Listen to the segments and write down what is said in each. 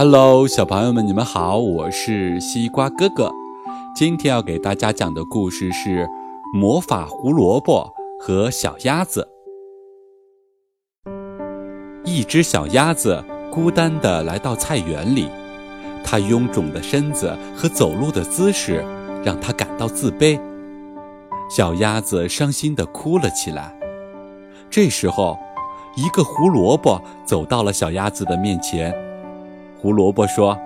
Hello，小朋友们，你们好，我是西瓜哥哥。今天要给大家讲的故事是《魔法胡萝卜和小鸭子》。一只小鸭子孤单地来到菜园里，它臃肿的身子和走路的姿势让它感到自卑。小鸭子伤心地哭了起来。这时候，一个胡萝卜走到了小鸭子的面前。胡萝卜说：“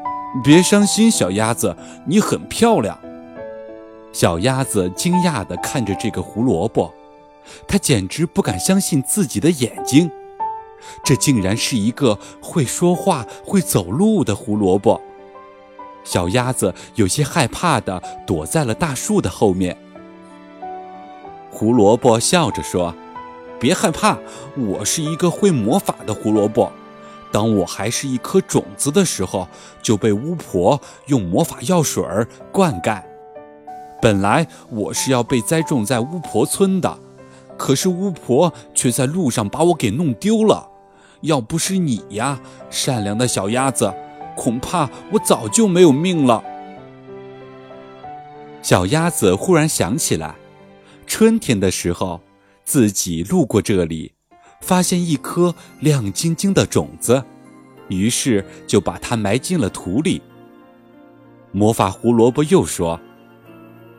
别伤心，小鸭子，你很漂亮。”小鸭子惊讶地看着这个胡萝卜，它简直不敢相信自己的眼睛，这竟然是一个会说话、会走路的胡萝卜。小鸭子有些害怕地躲在了大树的后面。胡萝卜笑着说：“别害怕，我是一个会魔法的胡萝卜。”当我还是一颗种子的时候，就被巫婆用魔法药水儿灌溉。本来我是要被栽种在巫婆村的，可是巫婆却在路上把我给弄丢了。要不是你呀，善良的小鸭子，恐怕我早就没有命了。小鸭子忽然想起来，春天的时候，自己路过这里。发现一颗亮晶晶的种子，于是就把它埋进了土里。魔法胡萝卜又说：“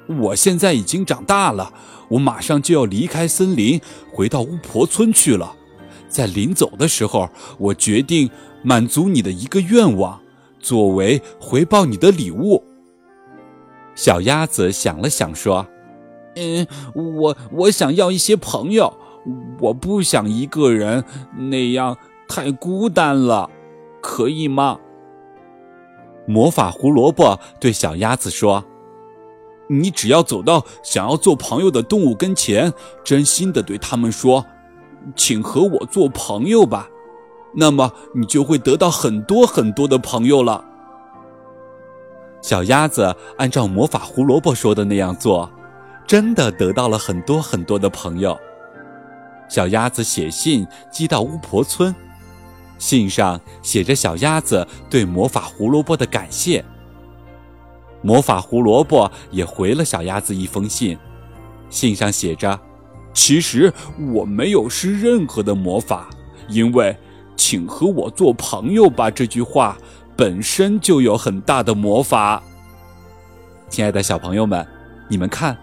我现在已经长大了，我马上就要离开森林，回到巫婆村去了。在临走的时候，我决定满足你的一个愿望，作为回报你的礼物。”小鸭子想了想说：“嗯，我我想要一些朋友。”我不想一个人，那样太孤单了，可以吗？魔法胡萝卜对小鸭子说：“你只要走到想要做朋友的动物跟前，真心的对他们说，请和我做朋友吧，那么你就会得到很多很多的朋友了。”小鸭子按照魔法胡萝卜说的那样做，真的得到了很多很多的朋友。小鸭子写信寄到巫婆村，信上写着小鸭子对魔法胡萝卜的感谢。魔法胡萝卜也回了小鸭子一封信，信上写着：“其实我没有施任何的魔法，因为‘请和我做朋友吧’这句话本身就有很大的魔法。”亲爱的小朋友们，你们看，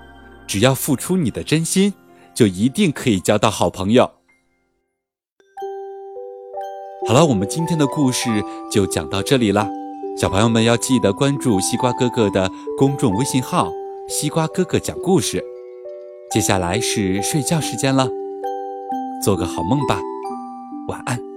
只要付出你的真心。就一定可以交到好朋友。好了，我们今天的故事就讲到这里了。小朋友们要记得关注西瓜哥哥的公众微信号“西瓜哥哥讲故事”。接下来是睡觉时间了，做个好梦吧，晚安。